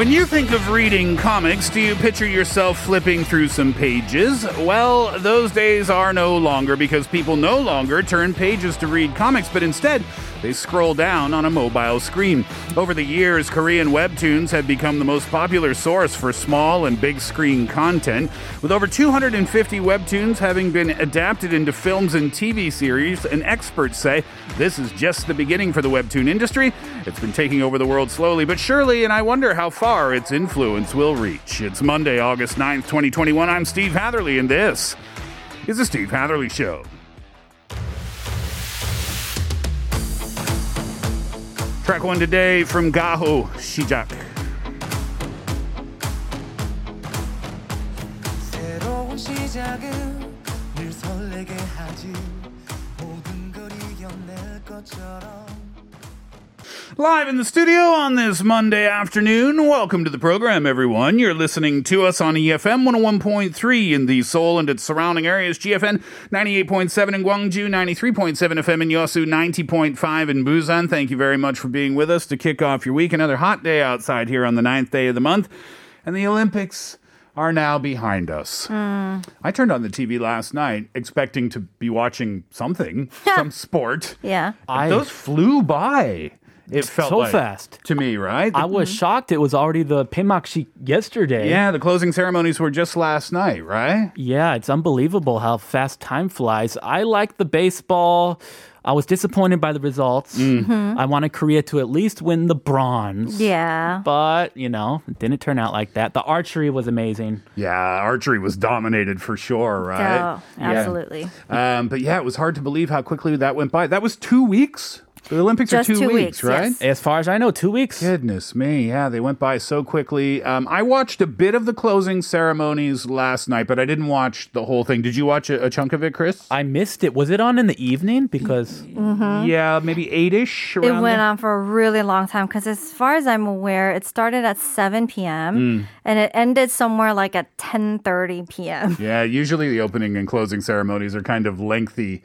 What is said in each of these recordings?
When you think of reading comics, do you picture yourself flipping through some pages? Well, those days are no longer because people no longer turn pages to read comics, but instead, they scroll down on a mobile screen. Over the years, Korean webtoons have become the most popular source for small and big screen content, with over 250 webtoons having been adapted into films and TV series, and experts say this is just the beginning for the webtoon industry. It's been taking over the world slowly but surely, and I wonder how far its influence will reach. It's Monday, August 9th, 2021. I'm Steve Hatherley, and this is the Steve Hatherley Show. Track one today from Gaho 시작. 새로운 시작은 늘 설레게 하지 모든 걸 이겨낼 것처럼 Live in the studio on this Monday afternoon. Welcome to the program, everyone. You're listening to us on EFM 101.3 in the Seoul and its surrounding areas, GFN 98.7 in Gwangju, 93.7 FM in Yosu, 90.5 in Busan. Thank you very much for being with us to kick off your week. Another hot day outside here on the ninth day of the month. And the Olympics are now behind us. Hmm. I turned on the TV last night expecting to be watching something, some sport. Yeah. I- Those flew by. It felt so like, fast. to me, right? I was mm-hmm. shocked. It was already the Peimakshi yesterday. yeah, the closing ceremonies were just last night, right? Yeah, it's unbelievable how fast time flies. I like the baseball. I was disappointed by the results. Mm. Mm-hmm. I wanted Korea to at least win the bronze. Yeah. But, you know, it didn't turn out like that. The archery was amazing. Yeah, archery was dominated for sure, right? Oh, absolutely. Um, but yeah, it was hard to believe how quickly that went by. That was two weeks. The Olympics Just are two, two weeks, weeks, right? yes. As far as I know, two weeks. Goodness me, yeah, they went by so quickly. Um, I watched a bit of the closing ceremonies last night, but I didn't watch the whole thing. Did you watch a, a chunk of it, Chris? I missed it. Was it on in the evening? Because yeah, maybe eight-ish. It went there. on for a really long time because, as far as I'm aware, it started at 7 p.m. Mm. and it ended somewhere like at 10:30 p.m. Yeah, usually the opening and closing ceremonies are kind of lengthy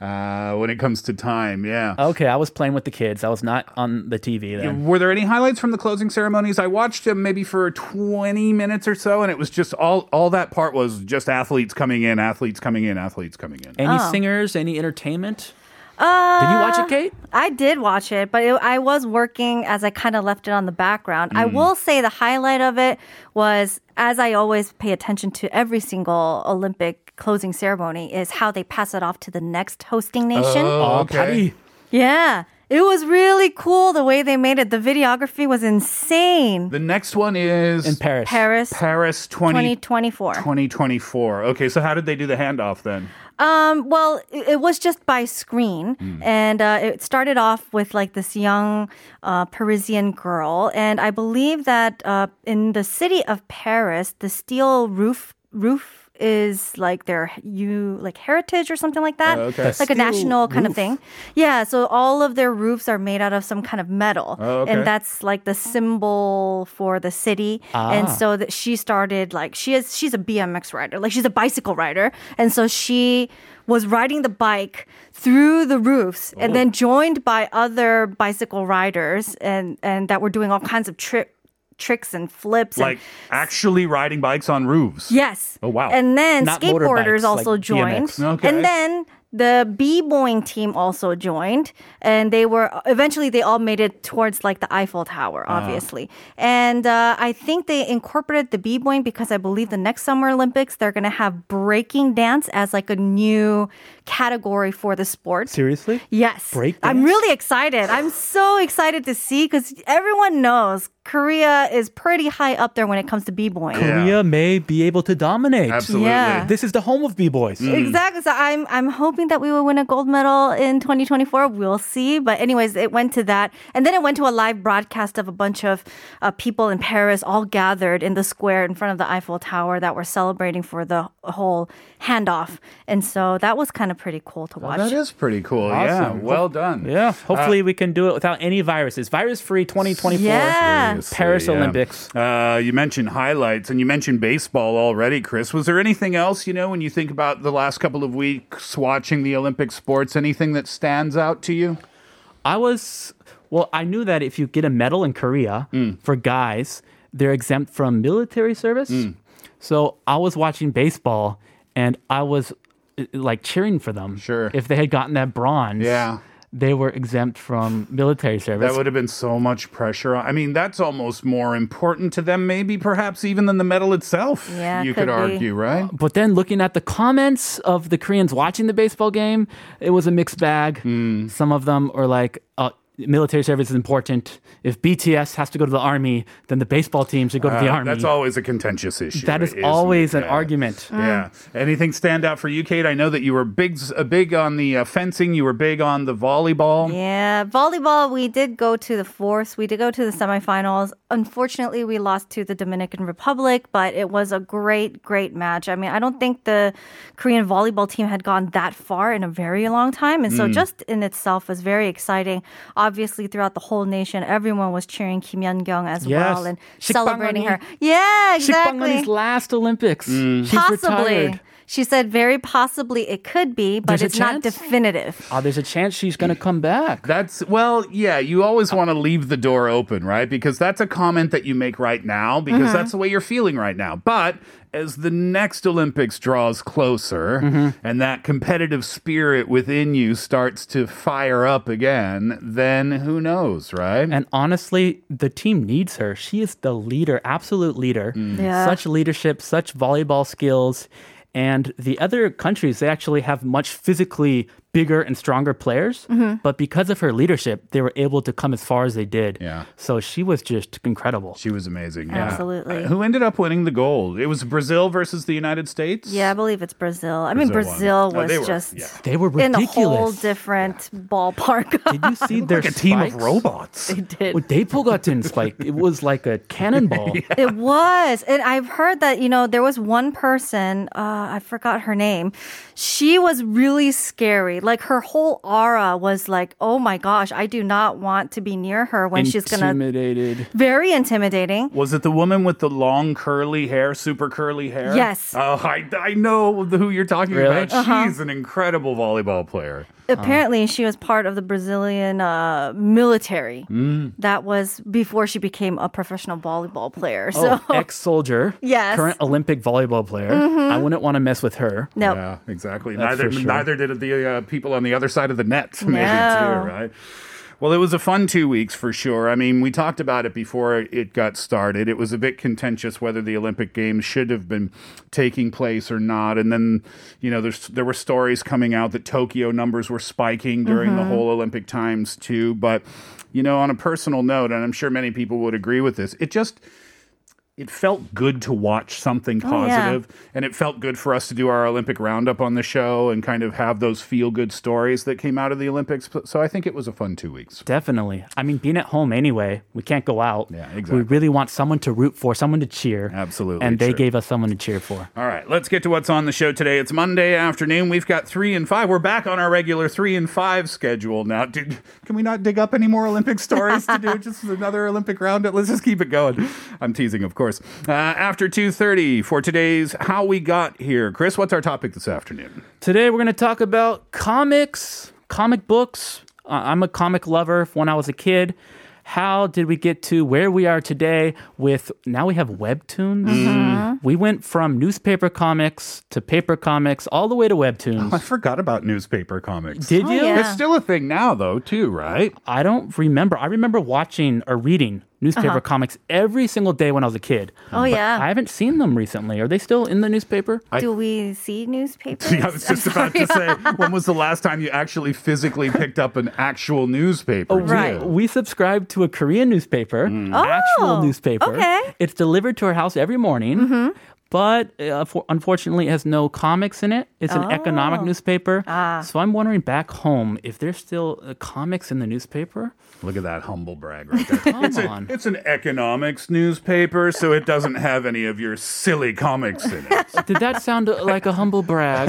uh, when it comes to time. Yeah. okay, I was playing with the kids. I was not on the TV then. Were there any highlights from the closing ceremonies? I watched them maybe for 20 minutes or so, and it was just all all that part was just athletes coming in, athletes coming in, athletes coming in. Any Oh. singers? Any entertainment? Uh, Did you watch it, Kate? I did watch it, but it, I was working as I kind of left it on the background. I Mm. will say the highlight of it was, as I always pay attention to every single Olympic closing ceremony, is how they pass it off to the next hosting nation. Oh, Patty. Yeah. It was really cool the way they made it. The videography was insane. The next one is In Paris. Paris Paris 20, 2024. 2024. Okay, so how did they do the handoff then? Um, well, it, it was just by screen, Hmm. and uh, it started off with like this young uh, Parisian girl, and I believe that uh, in the city of Paris, the steel roof roof is like their you like heritage or something like that. Oh, okay. Like a national kind of thing. Yeah, so all of their roofs are made out of some kind of metal. Oh, okay. And that's like the symbol for the city. And Ah. so that she started like she is she's a BMX rider. Like she's a bicycle rider. And so she was riding the bike through the roofs and Oh. then joined by other bicycle riders and and that were doing all kinds of trick tricks and flips and Like actually riding bikes on roofs. Yes. Oh, wow. And then Not skateboarders also like joined. BMX. Okay. And then the b-boying team also joined and they were eventually they all made it towards like the eiffel tower Uh-huh. obviously and uh, i think they incorporated the b-boying because i believe the next summer olympics they're going to have breaking dance as like a new category for the sport Seriously? Yes. Break I'm really excited. I'm so excited to see because everyone knows Korea is pretty high up there when it comes to b-boying. Yeah. Korea may be able to dominate. Absolutely. Yeah. This is the home of b-boys. Exactly. So I'm I'm hoping that we will win a gold medal in 2024. We'll see. But anyways, it went to that, and then it went to a live broadcast of a bunch of uh, people in Paris all gathered in the square in front of the Eiffel Tower that were celebrating for the whole handoff, and so that was kind of pretty cool to watch. That is pretty cool. Yeah, well done. Yeah, hopefully we can do it without any viruses. Virus free 2024. Yeah. Paris yeah. Olympics. Uh, you mentioned highlights and you mentioned baseball already, Chris. Was there anything else, you know, when you think about the last couple of weeks watching the Olympic sports, anything that stands out to you? I was well, I knew that if you get a medal in Korea Mm. for guys, they're exempt from military service. Mm. So I was watching baseball and I was uh, like cheering for them. Sure. If they had gotten that bronze. Yeah. They were exempt from military service. That would have been so much pressure. I mean, that's almost more important to them, maybe, perhaps even than the medal itself. Yeah, you could could argue, right? But then looking at the comments of the Koreans watching the baseball game, it was a mixed bag. Hmm. Some of them are like, uh, military service is important. If BTS has to go to the army, then the baseball team should go to the Uh, army. That's always a contentious issue. That is always it? an Yeah. argument. Yeah. Anything stand out for you, Kate? I know that you were big, uh, big on the uh, fencing. You were big on the volleyball. Yeah, volleyball, we did go to the fourth. We did go to the semifinals. Unfortunately, we lost to the Dominican Republic, but it was a great, great match. I mean, I don't think the Korean volleyball team had gone that far in a very long time. And so just in itself was very exciting. Obviously, throughout the whole nation, everyone was cheering Kim Yeon-kyung as Yes. well and celebrating her. Shikbangani. Yeah, Shikbanguni's exactly. last Olympics. Mm. She's Possibly. retired. She said very possibly it could be, but There's it's not definitive. Oh, there's a chance she's going to come back. That's well, yeah. You always want to leave the door open, right? Because that's a comment that you make right now because Mm-hmm. that's the way you're feeling right now. But as the next Olympics draws closer mm-hmm. and that competitive spirit within you starts to fire up again, then who knows, right? And honestly, the team needs her. She is the leader, absolute leader. Mm. Yeah. Such leadership, such volleyball skills. And the other countries, they actually have much physically bigger and stronger players. Mm-hmm. But because of her leadership, they were able to come as far as they did. Yeah. So she was just incredible. she was amazing. Yeah. Absolutely. Uh, Who ended up winning the gold? It was Brazil versus the United States. Yeah, I believe it's Brazil. I mean, Brazil won. Brazil Oh, was they were- just yeah. They were in a whole different ballpark. Did you see their Like a team of robots. They did. Well, they got in spike. It was like a cannonball. It was. And I've heard that, you know, there was one person, uh, I forgot her name. She was really scary. Like her whole aura was like, oh my gosh, I do not want to be near her when she's going to. Intimidated. Very intimidating. Was it the woman with the long curly hair, super curly hair? Yes. Oh, I, I know who you're talking Really? about. Uh-huh. She's an incredible volleyball player. Apparently, she was part of the Brazilian uh, military. Mm. That was before she became a professional volleyball player. So, Oh, ex-soldier. Yes. Mm-hmm. Current Olympic volleyball player. I wouldn't want to mess with her. no. Yeah, exactly. That's neither sure. neither did the uh, people on the other side of the net, maybe No. too, right? Well, it was a fun two weeks for sure. I mean, we talked about it before it got started. It was a bit contentious whether the Olympic Games should have been taking place or not. And then, you know, there's there were stories coming out that Tokyo numbers were spiking during the mm-hmm. whole Olympic times too. But, you know, on a personal note, and I'm sure many people would agree with this, it just it felt good to watch something Oh, yeah. positive, and it felt good for us to do our Olympic roundup on the show and kind of have those feel good stories that came out of the Olympics. So I think it was a fun two weeks. Definitely. I mean, being at home anyway, we can't go out. Yeah, exactly. We really want someone to root for, someone to cheer. Absolutely And they true. gave us someone to cheer for. All right, let's get to what's on the show today. It's Monday afternoon. We've got three and five. We're back on our regular three and five schedule now. Did, can we not dig up any more Olympic stories to do? Just another Olympic roundup. Let's just keep it going. I'm teasing, of course. Uh, after 2:30 for today's How We Got Here. Chris, what's our topic this afternoon? Today, we're going to talk about comics, comic books. Uh, I'm a comic lover when I was a kid. How did we get to where we are today with now we have webtoons? Mm-hmm. We went from newspaper comics to paper comics all the way to webtoons. I forgot about newspaper comics. Did Oh, you? yeah. It's still a thing now, though, too, right? I don't remember. I remember watching or reading newspaper Uh-huh. comics every single day when I was a kid. Oh, But yeah. I haven't seen them recently. Are they still in the newspaper? Do we see newspapers? Yeah, I was just about to say, when was the last time you actually physically picked up an actual newspaper? too? right. We subscribe to a Korean newspaper, actual Oh, newspaper. okay. Mm-hmm. It's delivered to our house every morning. But uh, for, unfortunately, it has no comics in it. It's an economic Oh. newspaper. Ah. So I'm wondering back home if there's still uh, comics in the newspaper. Look at that humble brag right there. Come it's, a- on. it's an economics newspaper, so it doesn't have any of your silly comics in it. Did that sound uh, like a humble brag?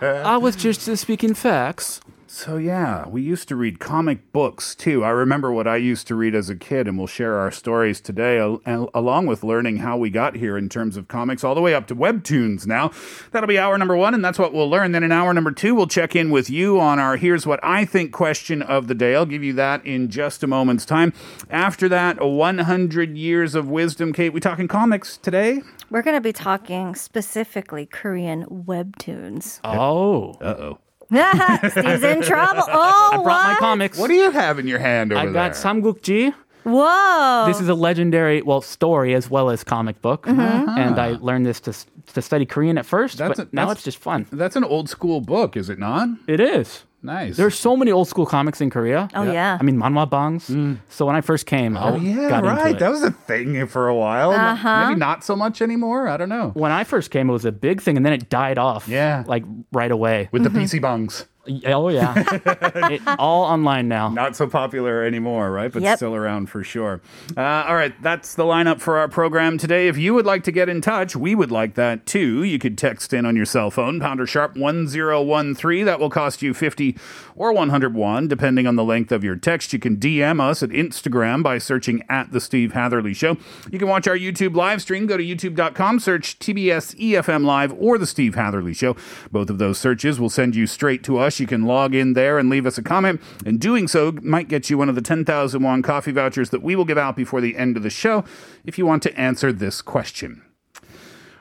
I was just uh, speaking facts. So yeah, we used to read comic books too. I remember what I used to read as a kid, and we'll share our stories today, al- al- along with learning how we got here in terms of comics, all the way up to webtoons. Now, that'll be hour number one, and that's what we'll learn. Then in hour number two, we'll check in with you on our "Here's What I Think" question of the day. I'll give you that in just a moment's time. After that, 100 years of wisdom. Kate, we talking comics today? We're going to be talking specifically Korean webtoons. Oh. Uh oh. Steve's in trouble. Oh, I brought my what? comics. What do you have in your hand over I got there? Samgukji. Whoa. This is a legendary, well, story as well as comic book. Mm-hmm. And I learned this to, s- to study Korean at first, That's but a- now that's- it's just fun. That's an old school book, is it not? It is. Nice. There's so many old school comics in Korea. Oh, yeah. I mean, manhwa bangs. So when I first came, I Oh yeah, got right. into it. That was a thing for a while. Uh-huh. Maybe not so much anymore. I don't know. when I first came, it was a big thing, and then it died off. Yeah. like right away. With the PC bangs, Oh yeah, it, all online now. not so popular anymore, right? But Yep. still around for sure. Uh, all right, that's the lineup for our program today. If you would like to get in touch, we would like that too. You could text in on your cell phone, pounder sharp one zero one three. That will cost you fifty or one hundred one, depending on the length of your text. You can DM us at Instagram by searching at the Steve Hatherley Show. You can watch our YouTube live stream. Go to youtube.com, search TBS EFM Live or the Steve Hatherley Show. Both of those searches will send you straight to us. You can log in there and leave us a comment. And doing so might get you one of the 10,000 won coffee vouchers that we will give out before the end of the show if you want to answer this question.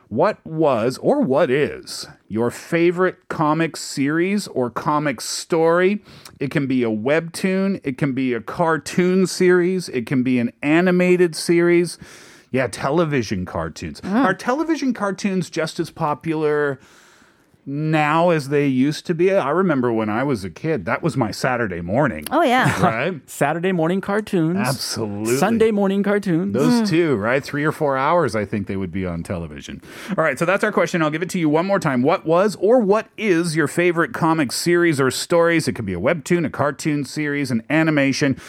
What was or what is your favorite comic series or comic story? It can be a webtoon, it can be a cartoon series, it can be an animated series. Yeah, television cartoons. Ah. Are television cartoons just as popular now as they used to be? I remember when I was a kid, that was my Saturday morning. oh, yeah. Right? Saturday morning cartoons. Absolutely. Sunday morning cartoons. Those mm. two, right? Three or four hours, I think they would be on television. All right, so that's our question. I'll give it to you one more time. What was or what is your favorite comic series or stories? It could be a webtoon, a cartoon series, an animation.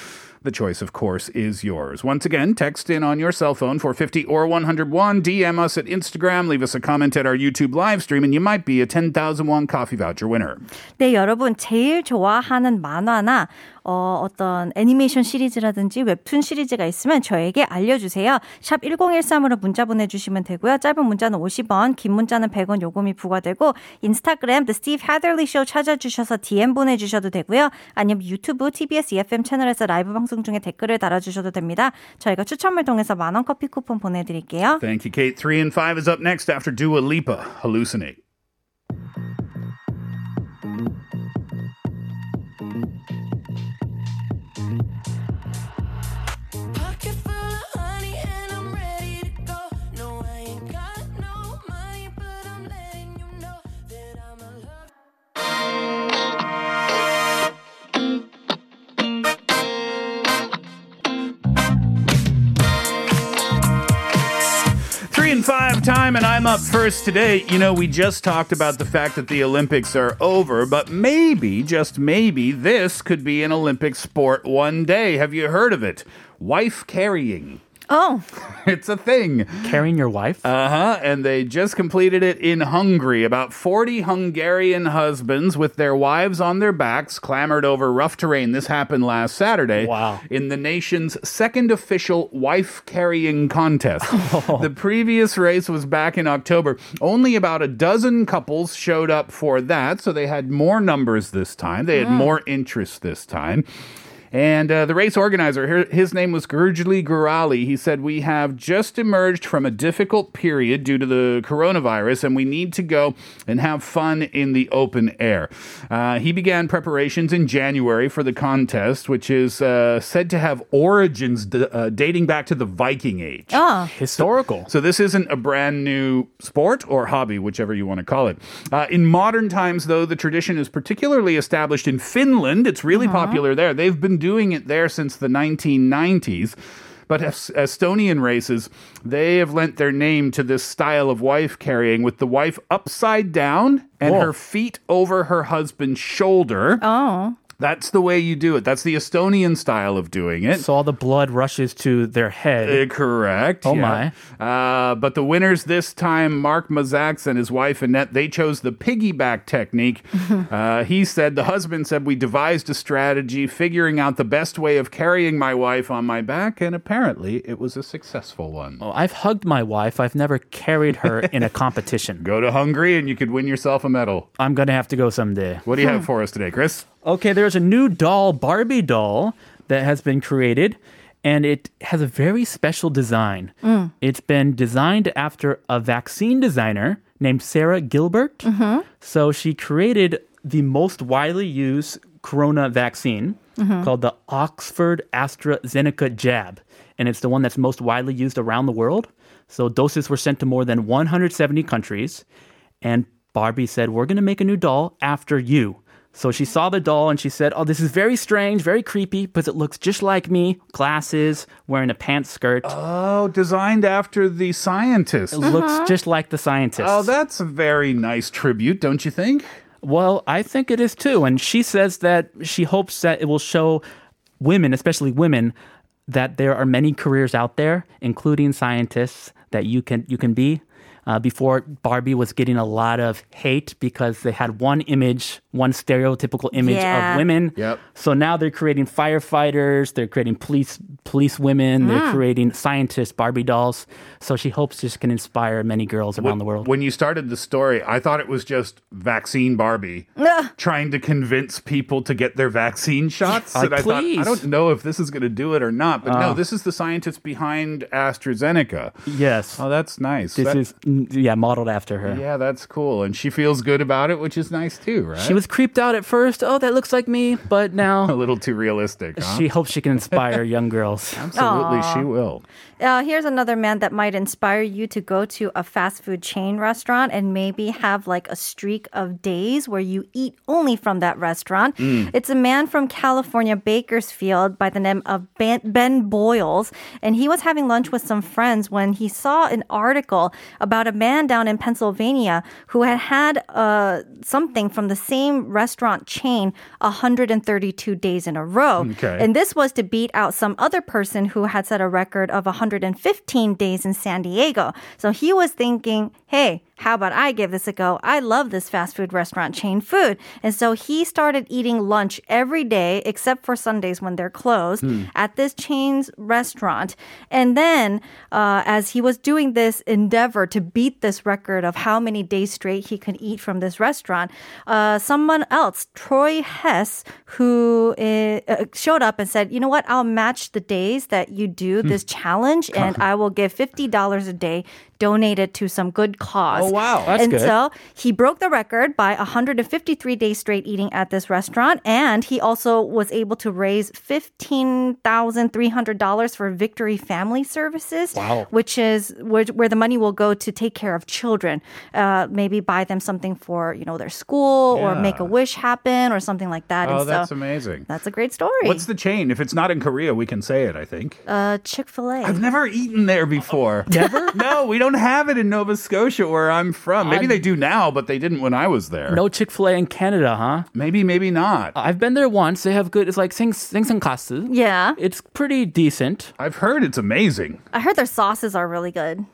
The choice, of course, is yours. Once again, text in on your cell phone for 50 or 101. DM us at Instagram. Leave us a comment at our YouTube live stream, and you might be a 10,000 won coffee voucher winner. 네, 여러분 제일 좋아하는 만화나 어, 어떤 애니메이션 시리즈라든지 웹툰 시리즈가 있으면 저에게 알려주세요. 샵 1013으로 문자 보내주시면 되고요. 짧은 문자는 50원, 긴 문자는 100원 요금이 부과되고 인스타그램 The Steve Hatherley Show 찾아주셔서 DM 보내주셔도 되고요. 아니면 유튜브 TBS EFM 채널에서 라이브 방송 중에 댓글을 달아주셔도 됩니다. 저희가 추첨을 통해서 만원 커피 쿠폰 보내드릴게요. Thank you, Kate. Three and five is up next after Dua Lipa. Hallucinate. And I'm up first today. You know, we just talked about the fact that the Olympics are over, but maybe, just maybe, this could be an Olympic sport one day. Have you heard of it? Wife carrying. Oh, It's a thing. Carrying your wife. Uh huh. And they just completed it in Hungary. About 40 Hungarian husbands with their wives on their backs clambered over rough terrain. This happened last Saturday. Wow. In the nation's second official wife carrying contest. The previous race was back in October. Only about a dozen couples showed up for that. So they had more numbers this time. They had more interest this time. And uh, the race organizer, his name was Gurjali Gurali. He said, We have just emerged from a difficult period due to the coronavirus, and we need to go and have fun in the open air. Uh, he began preparations in January for the contest, which is uh, said to have origins d- uh, dating back to the Viking Age. oh. Historical. So this isn't a brand new sport or hobby, whichever you want to call it. Uh, in modern times, though, the tradition is particularly established in Finland. It's really popular there. They've been doing it there since the 1990s. But Estonian races, they have lent their name to this style of wife carrying with the wife upside down and Whoa. her feet over her husband's shoulder. Oh. That's the way you do it. That's the Estonian style of doing it. So all the blood rushes to their head. Uh, correct. Oh, yeah. Uh, but the winners this time, Mark Mazax and his wife Annette, they chose the piggyback technique. uh, he said the husband said we devised a strategy, figuring out the best way of carrying my wife on my back, and apparently it was a successful one. Oh, I've hugged my wife. I've never carried her in a competition. Go to Hungary and you could win yourself a medal. I'm gonna have to go someday. What do you have for us today, Chris? Okay, there's a new doll, Barbie doll, that has been created, and it has a very special design. Mm. It's been designed after a vaccine designer named Sarah Gilbert. Mm-hmm. So she created the most widely used corona vaccine mm-hmm. called the Oxford AstraZeneca jab, and it's the one that's most widely used around the world. So doses were sent to more than 170 countries, and Barbie said, We're going to make a new doll after you. So she saw the doll and she said, Oh, this is very strange, very creepy, because it looks just like me glasses, wearing a pants skirt. Oh, designed after the scientist. It looks uh-huh. just like the scientist. Oh, that's a very nice tribute, don't you think? Well, I think it is too. And she says that she hopes that it will show women, especially women, that there are many careers out there, including scientists, that you can you can be. Uh, before Barbie was getting a lot of hate because they had one image, one stereotypical image Yeah. of women. Yep. So now they're creating firefighters, they're creating police police women, they're creating scientists, Barbie dolls. So she hopes this can inspire many girls around the world. When you started the story, I thought it was just vaccine Barbie trying to convince people to get their vaccine shots. Uh, and I thought. I don't know if this is going to do it or not. But no, Uh. this is the scientist behind AstraZeneca. yes. Oh, that's nice. This That- is mm, yeah, modeled after her. yeah, that's cool. And she feels good about it, which is nice too, right? She was creeped out at first. Oh, that looks like me, but now. a little too realistic. Huh? she hopes she can inspire young girls. Absolutely, she will. Uh, here's another man that might inspire you to go to a fast food chain restaurant and maybe have like a streak of days where you eat only from that restaurant. It's a man from California, Bakersfield, by the name of Ben, ben Boyles. And he was having lunch with some friends when he saw an article about a man down in Pennsylvania who had had uh, something from the same restaurant chain 132 days in a row. Okay. And this was to beat out some other person who had set a record of 115 days in San Diego. So he was thinking, hey, how about I give this a go? I love this fast food restaurant chain food. And so he started eating lunch every day, except for Sundays when they're closed, at this chain's restaurant. And then, uh, as he was doing this endeavor to beat this record of how many days straight he could eat from this restaurant, uh, someone else, Troy Hess, who uh, uh, showed up and said, You know what? I'll match the days that you do this challenge, and I will give $50 a day donated to some good cause. Oh, wow. That's and good. so he broke the record by 153 days straight eating at this restaurant. And he also was able to raise $15,300 for Victory Family Services, Wow. which is where, where the money will go to take care of children. Uh, maybe buy them something for, you know, their school or make a wish happen or something like that. Oh, and that's so amazing. that's a great story. What's the chain? If it's not in Korea, we can say it, I think. uh, Chick fil A? I've never eaten there before. Never? no, we don't don't have it in Nova Scotia where I'm from. Maybe uh, they do now, but they didn't when I was there. No Chick Fil A in Canada, huh? Maybe, maybe not. I've been there once. They have good. It's like sing singsankasu. Yeah, it's pretty decent. I've heard it's amazing. I heard their sauces are really good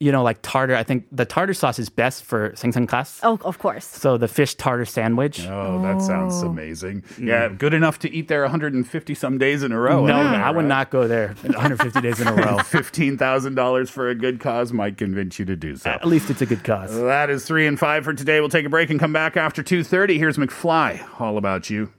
you know, like tartar. I think the tartar sauce is best for sengsengkas. Oh, of course. So the fish tartar sandwich. Oh, that sounds oh. amazing. Mm. Yeah, good enough to eat there 150 some days in a row. No, I would not go there 150 days in a row. $15,000 for a good cause might convince you to do so. At least it's a good cause. That is 3 and 5 for today. We'll take a break and come back after 2:30. Here's McFly all about you.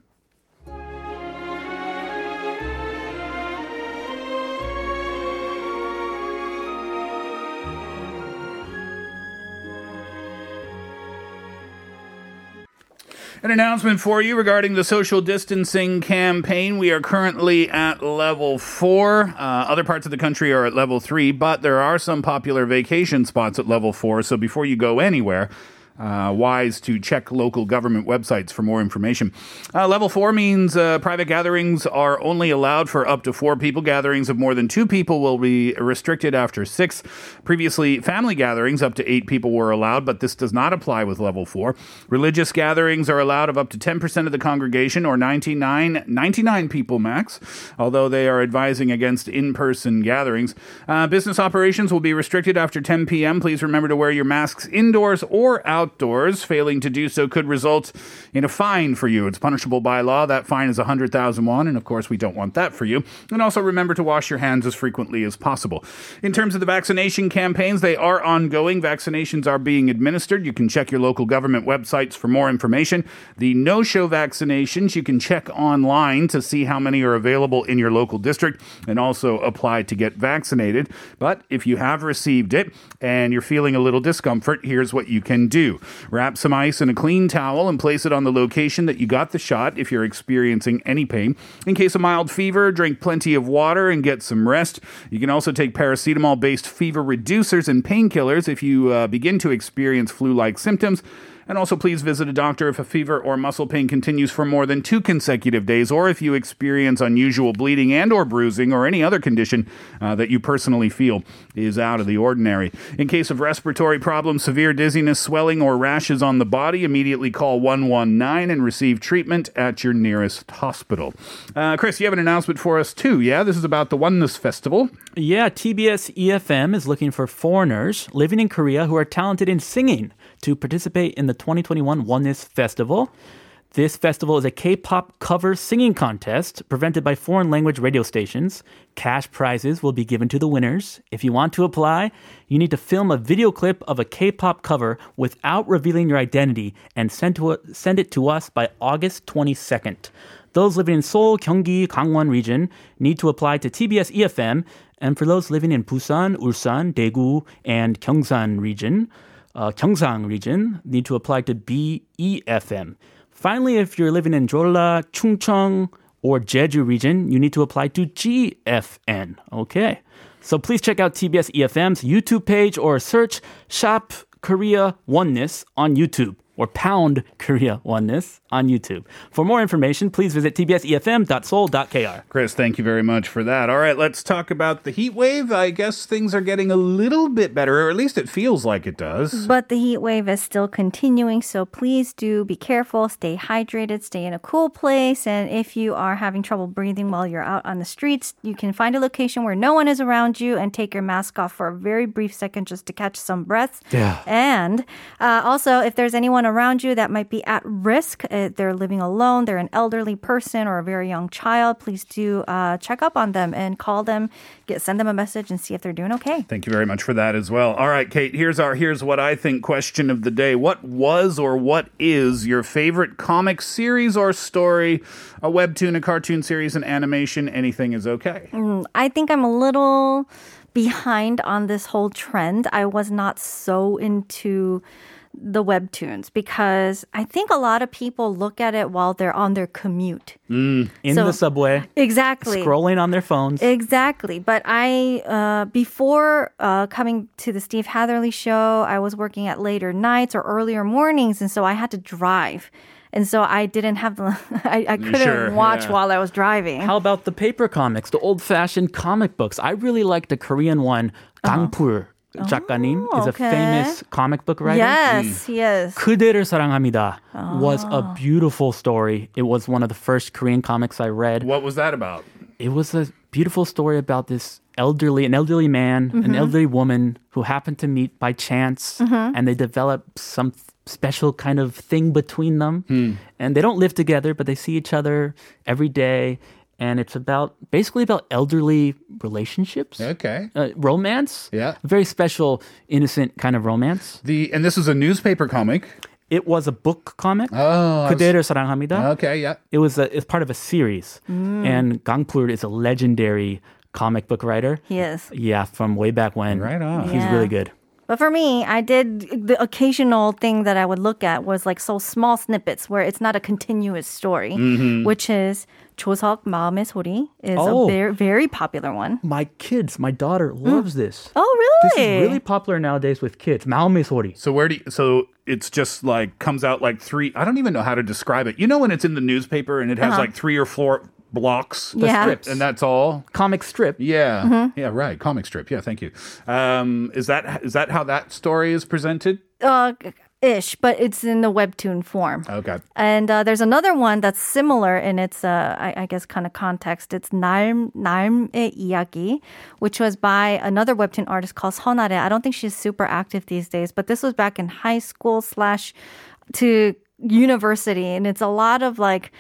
An announcement for you regarding the social distancing campaign. We are currently at level four. Uh, other parts of the country are at level three, but there are some popular vacation spots at level four. So before you go anywhere, uh, wise to check local government websites for more information. Uh, level four means uh, private gatherings are only allowed for up to four people. Gatherings of more than two people will be restricted after six. Previously, family gatherings up to eight people were allowed, but this does not apply with level four. Religious gatherings are allowed of up to 10% of the congregation or 99, 99 people max, although they are advising against in person gatherings. Uh, business operations will be restricted after 10 p.m. Please remember to wear your masks indoors or outdoors. Failing to do so could result in a fine for you. It's punishable by law. That fine is 100,000 won, and of course, we don't want that for you. And also remember to wash your hands as frequently as possible. In terms of the vaccination campaigns, they are ongoing. Vaccinations are being administered. You can check your local government websites for more information. The no show vaccinations, you can check online to see how many are available in your local district and also apply to get vaccinated. But if you have received it and you're feeling a little discomfort, here's what you can do wrap some ice in a clean towel and place it on the location that you got the shot if you're experiencing any pain. In case of mild fever, drink plenty of water and get some rest. You can also take paracetamol based fever reducers and painkillers if you uh, begin to experience flu like symptoms. And also, please visit a doctor if a fever or muscle pain continues for more than two consecutive days, or if you experience unusual bleeding and/or bruising or any other condition uh, that you personally feel is out of the ordinary. In case of respiratory problems, severe dizziness, swelling, or rashes on the body, immediately call 119 and receive treatment at your nearest hospital. Uh, Chris, you have an announcement for us too. Yeah, this is about the Oneness Festival. Yeah, TBS EFM is looking for foreigners living in Korea who are talented in singing to participate in the 2021 Oneness Festival. This festival is a K-pop cover singing contest presented by foreign language radio stations. Cash prizes will be given to the winners. If you want to apply, you need to film a video clip of a K-pop cover without revealing your identity and send to send it to us by August 22nd. Those living in Seoul, Gyeonggi, Gangwon region need to apply to TBS EFM, and for those living in Busan, Ulsan, Daegu, and Gyeongsang region, uh, Gyeongsang region need to apply to BEFM. Finally, if you're living in Jeolla, Chungcheong, or Jeju region, you need to apply to GFN. Okay. So please check out TBS EFM's YouTube page or search Shop Korea Oneness on YouTube or pound Korea Oneness on YouTube. For more information, please visit tbsefm.seoul.kr. Chris, thank you very much for that. All right, let's talk about the heat wave. I guess things are getting a little bit better, or at least it feels like it does. But the heat wave is still continuing, so please do be careful, stay hydrated, stay in a cool place. And if you are having trouble breathing while you're out on the streets, you can find a location where no one is around you and take your mask off for a very brief second just to catch some breath. Yeah. And uh, also, if there's anyone around you that might be at risk, uh, they're living alone, they're an elderly person or a very young child, please do uh, check up on them and call them, get send them a message and see if they're doing okay. Thank you very much for that as well. All right, Kate, here's our here's what I think question of the day. What was or what is your favorite comic series or story? A webtoon, a cartoon series, an animation, anything is okay. I think I'm a little behind on this whole trend. I was not so into the webtoons because I think a lot of people look at it while they're on their commute. In So- the subway, Exactly. scrolling on their phones. Exactly. But I, uh, before uh, coming to the Steve Hatherley show, I was working at later nights or earlier mornings. And so I had to drive. And so I didn't have the, I, I couldn't Sure, watch yeah. while I was driving. How about the paper comics, the old-fashioned comic books? I really like the Korean one. Kang Full 작가님 is a okay. famous comic book writer. yes, yes. 그대를 사랑합니다 was a beautiful story. It was one of the first Korean comics I read. What was that about? It was a beautiful story about this elderly, an elderly man, an elderly woman who happened to meet by chance, and they develop some th- special kind of thing between them. And they don't live together, but they see each other every day. and it's about basically about elderly relationships. Okay. Uh, romance. Yeah. A very special, innocent kind of romance. The and this is a newspaper comic. It was a book comic. Oh. 그대를 사랑합니다. Okay, yeah. It was a, it's part of a series, mm. and Kang Full is a legendary comic book writer. He is. Yeah, from way back when. Right on. He's yeah. really good. But for me, I did the occasional thing that I would look at was like so small snippets where it's not a continuous story, Mm-hmm. which is 조석 마음의 소리 is Oh. a very very popular one. My kids, my daughter loves this. Oh, This really? is really popular nowadays with kids. 마음의 소리. So where do you, so it's just like comes out like three I don't even know how to describe it. You know when it's in the newspaper and it has like three or four blocks. The yeah. strips. And that's all. Comic strip. Yeah. Mm-hmm. Yeah, right. Comic strip. Yeah, thank you. Um, is that is that how that story is presented? Uh, ish, but it's in the webtoon form. Okay. And uh, there's another one that's similar in its, uh, I, I, guess, kind of context. It's Narm Narm의 이야기, which was by another webtoon artist called Seo Na-rae. I don't think she's super active these days, but this was back in high school slash to university, and it's a lot of like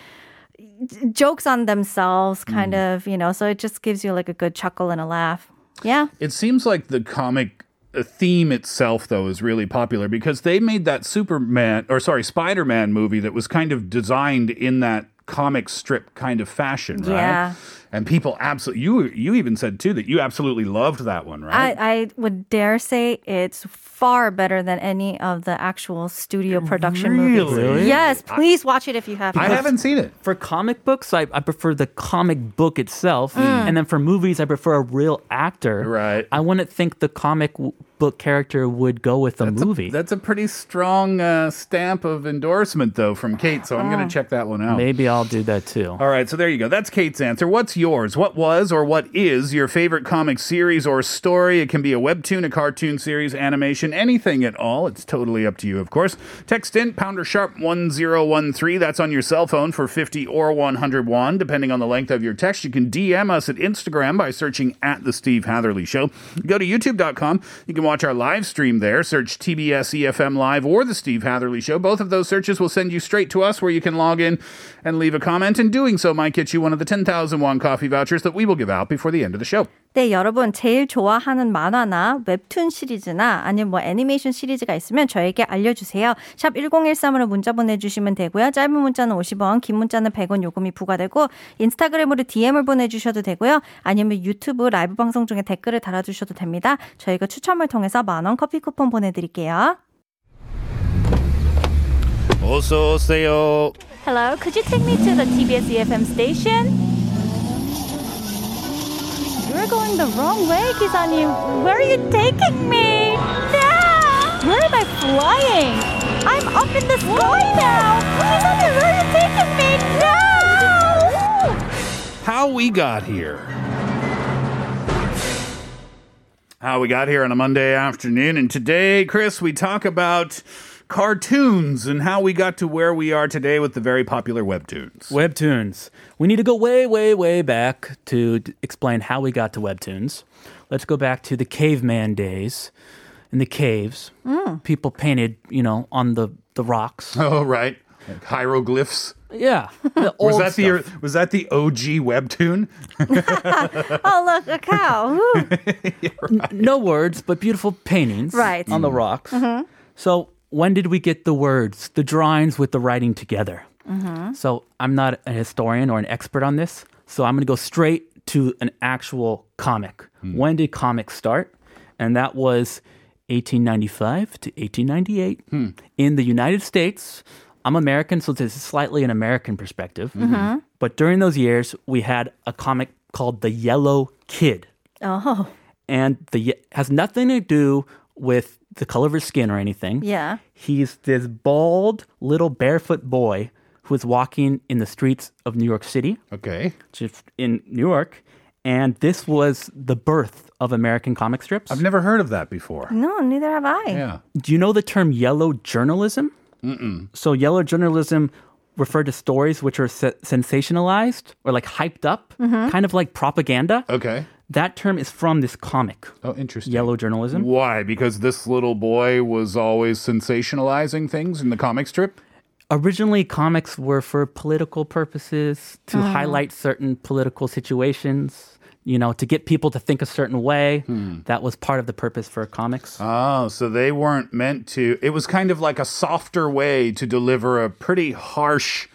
jokes on themselves, kind hmm. of, you know, so it just gives you like a good chuckle and a laugh. Yeah. It seems like the comic theme itself, though, is really popular because they made that Superman, or sorry, Spider Man movie that was kind of designed in that comic strip kind of fashion, right? Yeah. And people absolutely, you you even said too that you absolutely loved that one, right? I, I would dare say it's far better than any of the actual studio production movies. Really? Yes, please watch it if you have. I haven't seen it. For comic books, I, I prefer the comic book itself. And then for movies, I prefer a real actor. Right. I wouldn't think the comic w- book character would go with the movie. That's a pretty strong uh, stamp of endorsement, though, from Kate. So I'm going to check that one out. Maybe I'll do that too. All right, so there you go. That's Kate's answer. What's yours? What was or what is your favorite comic series or story? It can be a webtoon, a cartoon series, animation, anything at all. It's totally up to you, of course. Text in pounder sharp 1013. That's on your cell phone for 50 or 101, depending on the length of your text. You can DM us at Instagram by searching at The Steve Hatherley Show. Go to youtube.com. You can watch our live stream there. Search TBS EFM Live or The Steve Hatherley Show. Both of those searches will send you straight to us where you can log in and leave a comment. And doing so might get you one of the 10,000 won coffee vouchers that we will give out before the end of the show. 네, 여러분 제일 좋아하는 만화나 웹툰 시리즈나 아니면 뭐 애니메이션 시리즈가 있으면 저에게 알려주세요. 샵 1013으로 문자 보내주시면 되고요. 짧은 문자는 50원, 긴 문자는 100원 요금이 부과되고 인스타그램으로 DM을 보내주셔도 되고요. 아니면 유튜브 라이브 방송 중에 댓글을 달아주셔도 됩니다. 저희가 추첨을 통해서 만원 커피 쿠폰 보내드릴게요. 어서 오세요. Hello, could you take me to the TBS EFM station? We're going the wrong way, Kisani. Where are you taking me? Yeah! Where am I flying? I'm up in the sky now! Kisani, where are you taking me? No! How we got here. How we got here on a Monday afternoon. And today, Chris, we talk about cartoons and how we got to where we are today with the very popular webtoons. Webtoons. We need to go way, way, way back to d- explain how we got to webtoons. Let's go back to the caveman days. In the caves, mm. people painted, you know, on the, the rocks. Oh, right. Like hieroglyphs. Yeah. The Was old that the was that the OG webtoon? Oh, look, a cow. Ooh. no words, but beautiful paintings Right. on the rocks. Mm-hmm. So when did we get the words, the drawings with the writing together? Mm-hmm. So I'm not a historian or an expert on this, so I'm going to go straight to an actual comic. Hmm. When did comics start? And that was 1895 to 1898 hmm. in the United States. I'm American, so this is slightly an American perspective. Mm-hmm. Mm-hmm. But during those years, we had a comic called The Yellow Kid Oh, and the has nothing to do with the color of his skin or anything. yeah. He's this bald little barefoot boy who is walking in the streets of New York City, Okay. just in New York, and this was the birth of American comic strips. I've never heard of that before. No, neither have I. Yeah. Do you know the term yellow journalism? Mm-mm. So yellow journalism referred to stories which are se- sensationalized or like hyped up, mm-hmm. kind of like propaganda. Okay. That term is from this comic, Oh, interesting. yellow journalism. Why? Because this little boy was always sensationalizing things in the comic strip? originally comics were for political purposes to oh. highlight certain political situations you know to get people to think a certain way hmm. that was part of the purpose for comics Oh, so they weren't meant to. It was kind of like a softer way to deliver a pretty harsh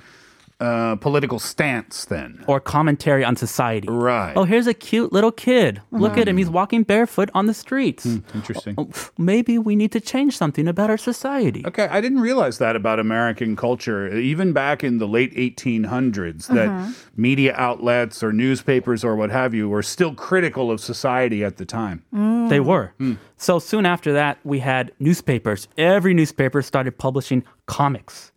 uh, political stance then. or commentary on society. Right. Oh, here's a cute little kid. Look at him. He's mm-hmm. walking barefoot on the streets. Hmm, interesting. Oh, oh, maybe we need to change something about our society. Okay, I didn't realize that about American culture. Even back in the late 1800s, that mm-hmm. media outlets or newspapers or what have you were still critical of society at the time. Mm. They were. Hmm. So soon after that, we had newspapers. Every newspaper started publishing comics.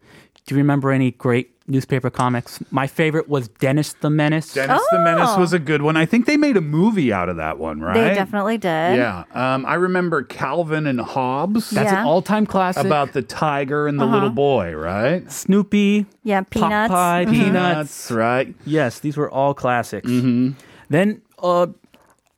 Do you remember any great newspaper comics? My favorite was Dennis the Menace. Dennis the Menace was a good one. I think they made a movie out of that one, right? They definitely did. Yeah. Um, I remember Calvin and Hobbes. That's Yeah. an all-time classic. About the tiger and the little boy, right? Snoopy, Yeah, Peanuts. Popeye, Peanuts. right? Yes, these were all classics. Then, uh,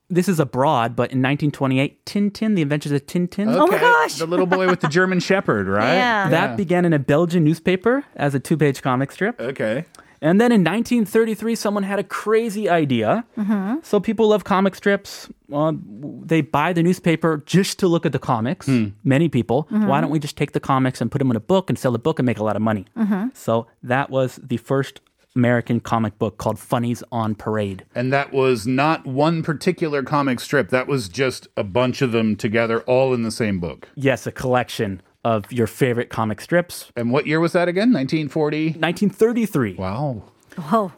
this is abroad, but in 1928, Tintin, The Adventures of Tintin. Oh my gosh. The little boy with the German Shepherd, right? Yeah. That began in a Belgian newspaper as a two page comic strip. Okay. And then in 1933, someone had a crazy idea. Mm-hmm. So people love comic strips. Uh, they buy the newspaper just to look at the comics. Hmm. Many people. Mm-hmm. Why don't we just take the comics and put them in a book and sell the book and make a lot of money? Mm-hmm. So that was the first American comic book called Funnies on Parade. And that was not one particular comic strip. That was just a bunch of them together, all in the same book. Yes, a collection of your favorite comic strips. And what year was that again? 1940? 1933. Wow. Whoa.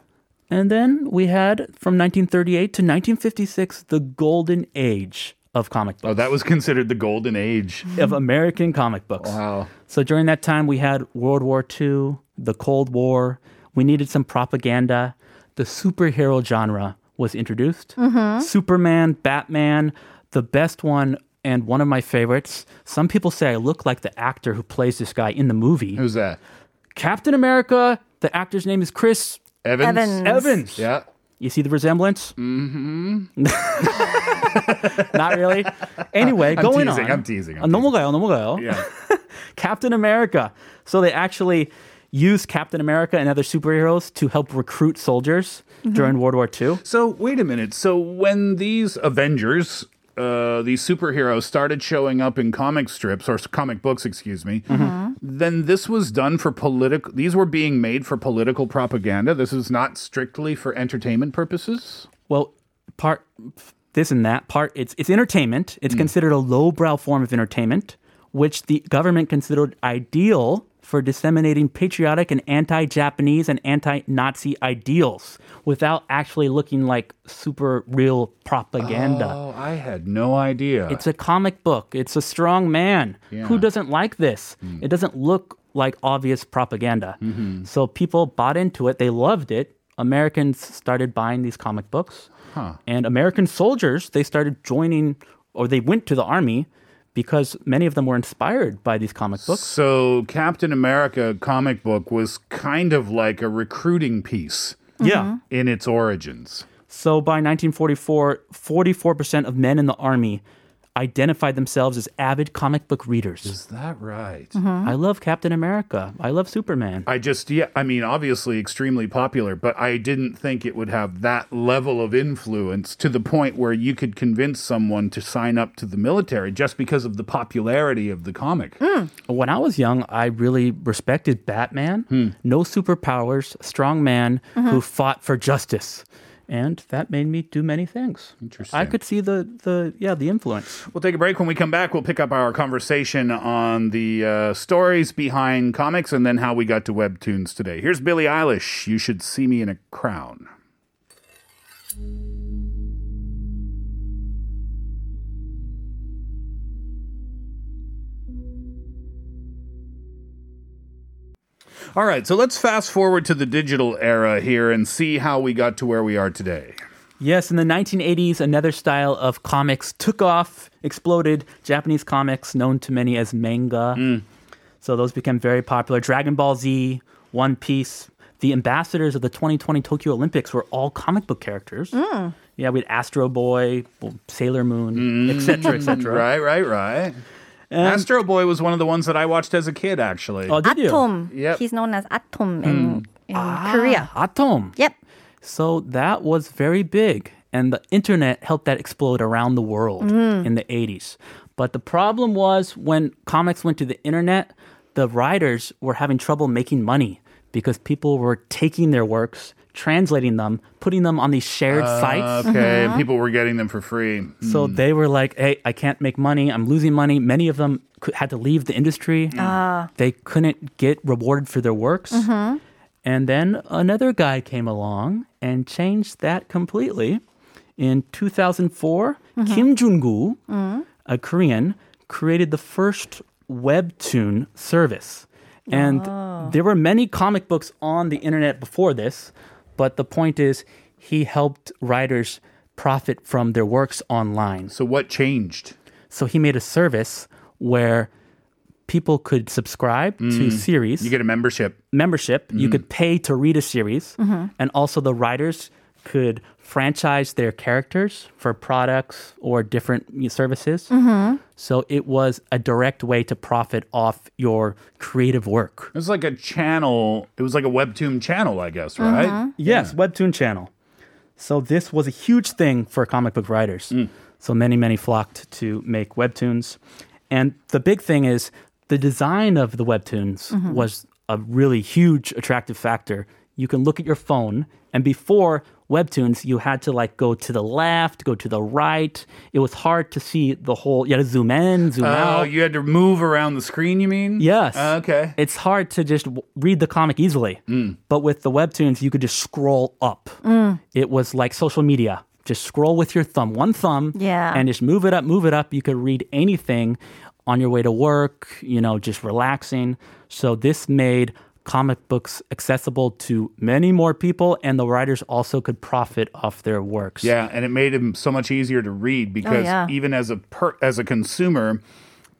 And then we had from 1938 to 1956 the golden age of comic oh, books. Oh, that was considered the golden age. of American comic books. Wow. So during that time, we had World War II, the Cold War. We needed some propaganda. The superhero genre was introduced. Superman, Batman, the best one, and one of my favorites. Some people say I look like the actor who plays this guy in the movie. Who's that? Captain America. The actor's name is Chris Evans? Evans. Evans. Yeah. You see the resemblance? Mm-hmm. Not really. Anyway, I'm going teasing, on. I'm teasing, I'm 아, 넘어가요, 넘어가요. Yeah. Captain America. So they actually used Captain America and other superheroes to help recruit soldiers mm-hmm. during World War II. So wait a minute. So when these Avengers, uh, these superheroes started showing up in comic strips or comic books, excuse me, mm-hmm. Mm-hmm. then this was done for political. These were being made for political propaganda. This is not strictly for entertainment purposes. Well, part this and that part it's it's entertainment. It's mm. considered a lowbrow form of entertainment, which the government considered ideal for disseminating patriotic and anti-Japanese and anti-Nazi ideals without actually looking like super real propaganda. Oh, I had no idea. It's a comic book. It's a strong man. Who doesn't like this? Hmm. It doesn't look like obvious propaganda. Mm-hmm. So people bought into it. They loved it. Americans started buying these comic books. And American soldiers, they started joining or they went to the army because many of them were inspired by these comic books. so Captain America comic book was kind of like a recruiting piece Yeah. in its origins. So by 1944, 44% of men in the army identified themselves as avid comic book readers. Is that right? Mm-hmm. I love Captain America. I love Superman. I just, yeah, I mean, obviously extremely popular, but I didn't think it would have that level of influence to the point where you could convince someone to sign up to the military just because of the popularity of the comic. Mm. When I was young, I really respected Batman. Hmm. No superpowers, strong man mm-hmm. who fought for justice. And that made me do many things. Interesting. I could see the, the yeah, the influence. We'll take a break. When we come back, we'll pick up our conversation on the uh, stories behind comics and then how we got to webtoons today. Here's Billie Eilish. You should see me in a crown. All right, so let's fast forward to the digital era here and see how we got to where we are today. Yes, in the 1980s, another style of comics took off, exploded. Japanese comics, known to many as manga. Hmm. So those became very popular. Dragon Ball Z, One Piece. The ambassadors of the 2020 Tokyo Olympics were all comic book characters. Hmm. Yeah, we had Astro Boy, Sailor Moon, hmm. etc., etc. Right, right, right. Astro Boy was one of the ones that I watched as a kid, actually. Oh, did you? Atom. Yep. He's known as Atom in, hmm. in ah, Korea. Atom. Yep. So that was very big. And the internet helped that explode around the world mm-hmm. in the 80s. But the problem was when comics went to the internet, the writers were having trouble making money because people were taking their works, translating them, putting them on these shared ah, sites. Okay, and uh-huh. people were getting them for free. So hmm. they were like, "Hey, I can't make money. I'm losing money." Many of them could, had to leave the industry. Ah. They couldn't get rewarded for their works. Mm-hmm. And then another guy came along and changed that completely. In 2004, mm-hmm. Kim Jun-gu, mm. a Korean, created the first webtoon service. And oh. there were many comic books on the internet before this, but the point is he helped writers profit from their works online. So what changed? So he made a service where people could subscribe to mm. series You get a membership. membership. You mm-hmm. could pay to read a series, mm-hmm. and also the writers could franchise their characters for products or different you know, services. Mm-hmm. So it was a direct way to profit off your creative work. It was like a channel. It was like a webtoon channel, I guess, mm-hmm. right? Yes, webtoon channel. So this was a huge thing for comic book writers. Mm. So many, many flocked to make webtoons. And the big thing is the design of the webtoons mm-hmm. was a really huge attractive factor. You can look at your phone, and before webtoons, you had to like go to the left, go to the right. It was hard to see the whole. You had to zoom in, zoom Oh, out. Oh, you had to move around the screen. You mean? Yes. Uh, okay. It's hard to just w- read the comic easily. But with the webtoons, you could just scroll up. It was like social media. Just scroll with your thumb, one thumb, Yeah. and just move it up, move it up. You could read anything on your way to work, you know, just relaxing. So this made comic books accessible to many more people, and the writers also could profit off their works. Yeah, and it made them so much easier to read because yeah. even as a per, as a consumer,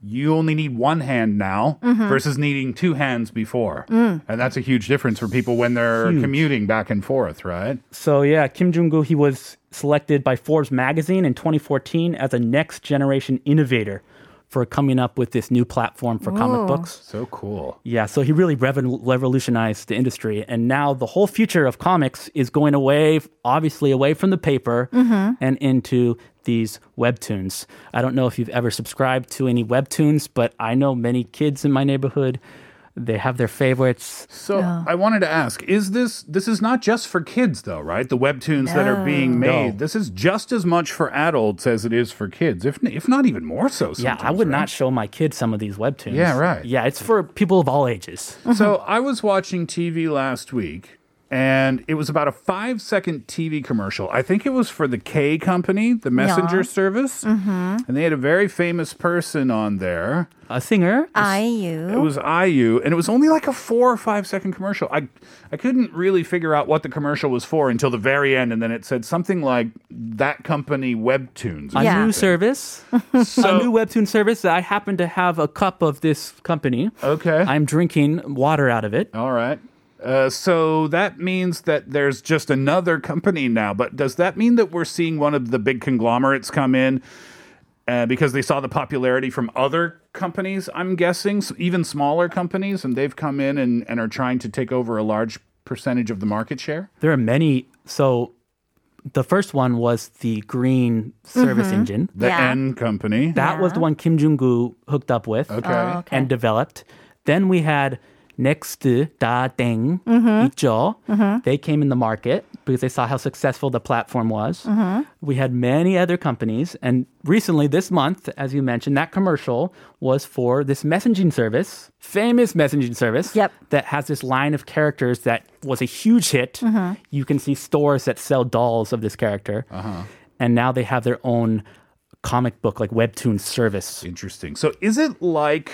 you only need one hand now Mm-hmm. versus needing two hands before, Mm. and that's a huge difference for people when they're commuting back and forth, right? So yeah, Kim Jong-gu, he was selected by Forbes magazine in 2014 as a next generation innovator for coming up with this new platform for comic books. So cool. Yeah, so he really revo- revolutionized the industry. And now the whole future of comics is going away, obviously, away from the paper mm-hmm. and into these webtoons. I don't know if you've ever subscribed to any webtoons, but I know many kids in my neighborhood. They have their favorites. So I wanted to ask: Is this this is not just for kids though, right? The webtoons that are being made. No. This is just as much for adults as it is for kids, if if not even more so. Yeah, I would right? not show my kids some of these webtoons. Yeah, right. Yeah, it's for people of all ages. So I was watching TV last week, and it was about a five second TV commercial. I think it was for the K company, the messenger Yeah. service, mm-hmm. and they had a very famous person on there. A singer? IU. It was IU, and it was only like a four or five second commercial. I I couldn't really figure out what the commercial was for until the very end, and then it said something like that company webtoons. a Yeah. new service, So- a new webtoon service. I happen to have a cup of this company. Okay. I'm drinking water out of it. All right. Uh, so that means that there's just another company now. But does that mean that we're seeing one of the big conglomerates come in uh, because they saw the popularity from other companies? I'm guessing, s- even smaller companies, and they've come in and, and are trying to take over a large percentage of the market share? There are many. So the first one was the green service engine. The Yeah. N company. That was the one Kim Jong-gu hooked up with okay. Oh, okay. and developed. Then we had Next to Da Deng mm-hmm. 있죠. Mm-hmm. They came in the market because they saw how successful the platform was. Mm-hmm. We had many other companies, and recently this month, as you mentioned, that commercial was for this messaging service, famous messaging service Yep. that has this line of characters that was a huge hit. You can see stores that sell dolls of this character, uh-huh. and now they have their own comic book like webtoon service. Interesting. So is it like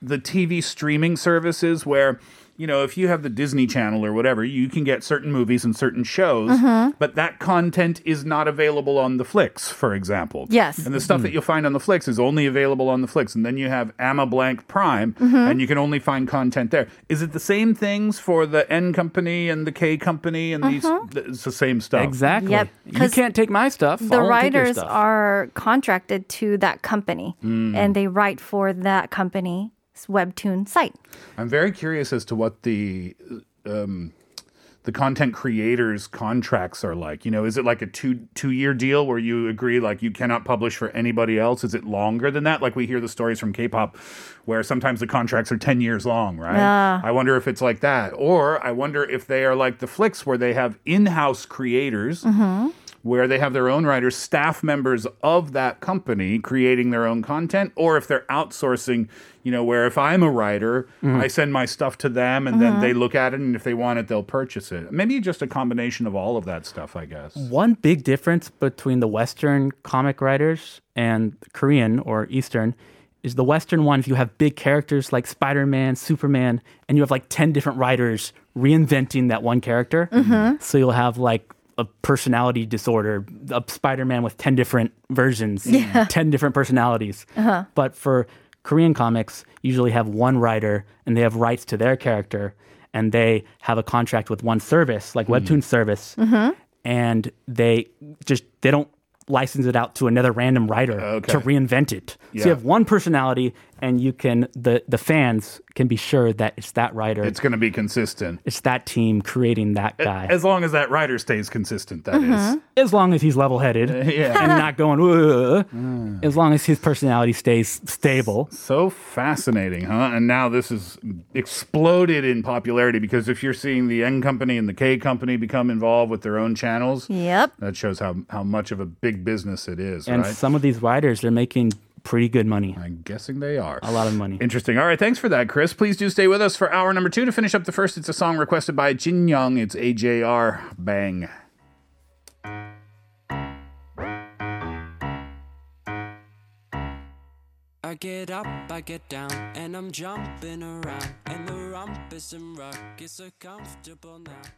the TV streaming services where, you know, if you have the Disney Channel or whatever, you can get certain movies and certain shows, mm-hmm. but that content is not available on the Flicks, for example. Yes. And the stuff that mm-hmm. you'll find on the Flicks is only available on the Flicks. And then you have Amma Blank Prime, mm-hmm. and you can only find content there. Is it the same things for the N company and the K company and these? Uh-huh. It's the same stuff. Exactly. Yep, You 'cause can't take my stuff. the I'll take your writers stuff. are contracted to that company mm. and they write for that company's webtoon site. I'm very curious as to what the um, the content creators contracts are like. You know, is it like a two two year deal where you agree like you cannot publish for anybody else? Is it longer than that? Like we hear the stories from K-pop where sometimes the contracts are 10 years long, right? Yeah. I wonder if it's like that. Or I wonder if they are like the flicks where they have in-house creators where they have their own writers, staff members of that company creating their own content, or if they're outsourcing, you know, where if I'm a writer, mm-hmm. I send my stuff to them and then they uh-huh. look at it and if they want it, they'll purchase it. Maybe just a combination of all of that stuff, I guess. One big difference between the Western comic writers and Korean or Eastern is the Western one, if you have big characters like Spider Man, Superman, and you have like 10 different writers reinventing that one character. Mm-hmm. So you'll have like a personality disorder, a Spider Man with 10 different versions, 10 different personalities. Uh-huh. But for Korean comics, usually have one writer and they have rights to their character and they have a contract with one service, like hmm. Webtoon service mm-hmm. and they just they don't license it out to another random writer Okay. to reinvent it. So you have one personality and you can the the fans can be sure that it's that writer. It's going to be consistent. it's that team creating that guy. As long as that writer stays consistent, that is. Mm-hmm. As long as he's level headed uh, yeah. and not going, "Ugh," mm. as long as his personality stays stable. So fascinating, huh? And now this has exploded in popularity because if you're seeing the N company and the K company become involved with their own channels, Yep. that shows how, how much of a big business it is, And right? some of these writers, they're making pretty good money. I'm guessing they are. A lot of money. Interesting. All right, thanks for that, Chris. Please do stay with us for hour number two. To finish up the first, it's a song requested by Jin Young. It's AJR Bang. I get up, I get down, and I'm jumping around. And the rumpus and ruckus are comfortable now.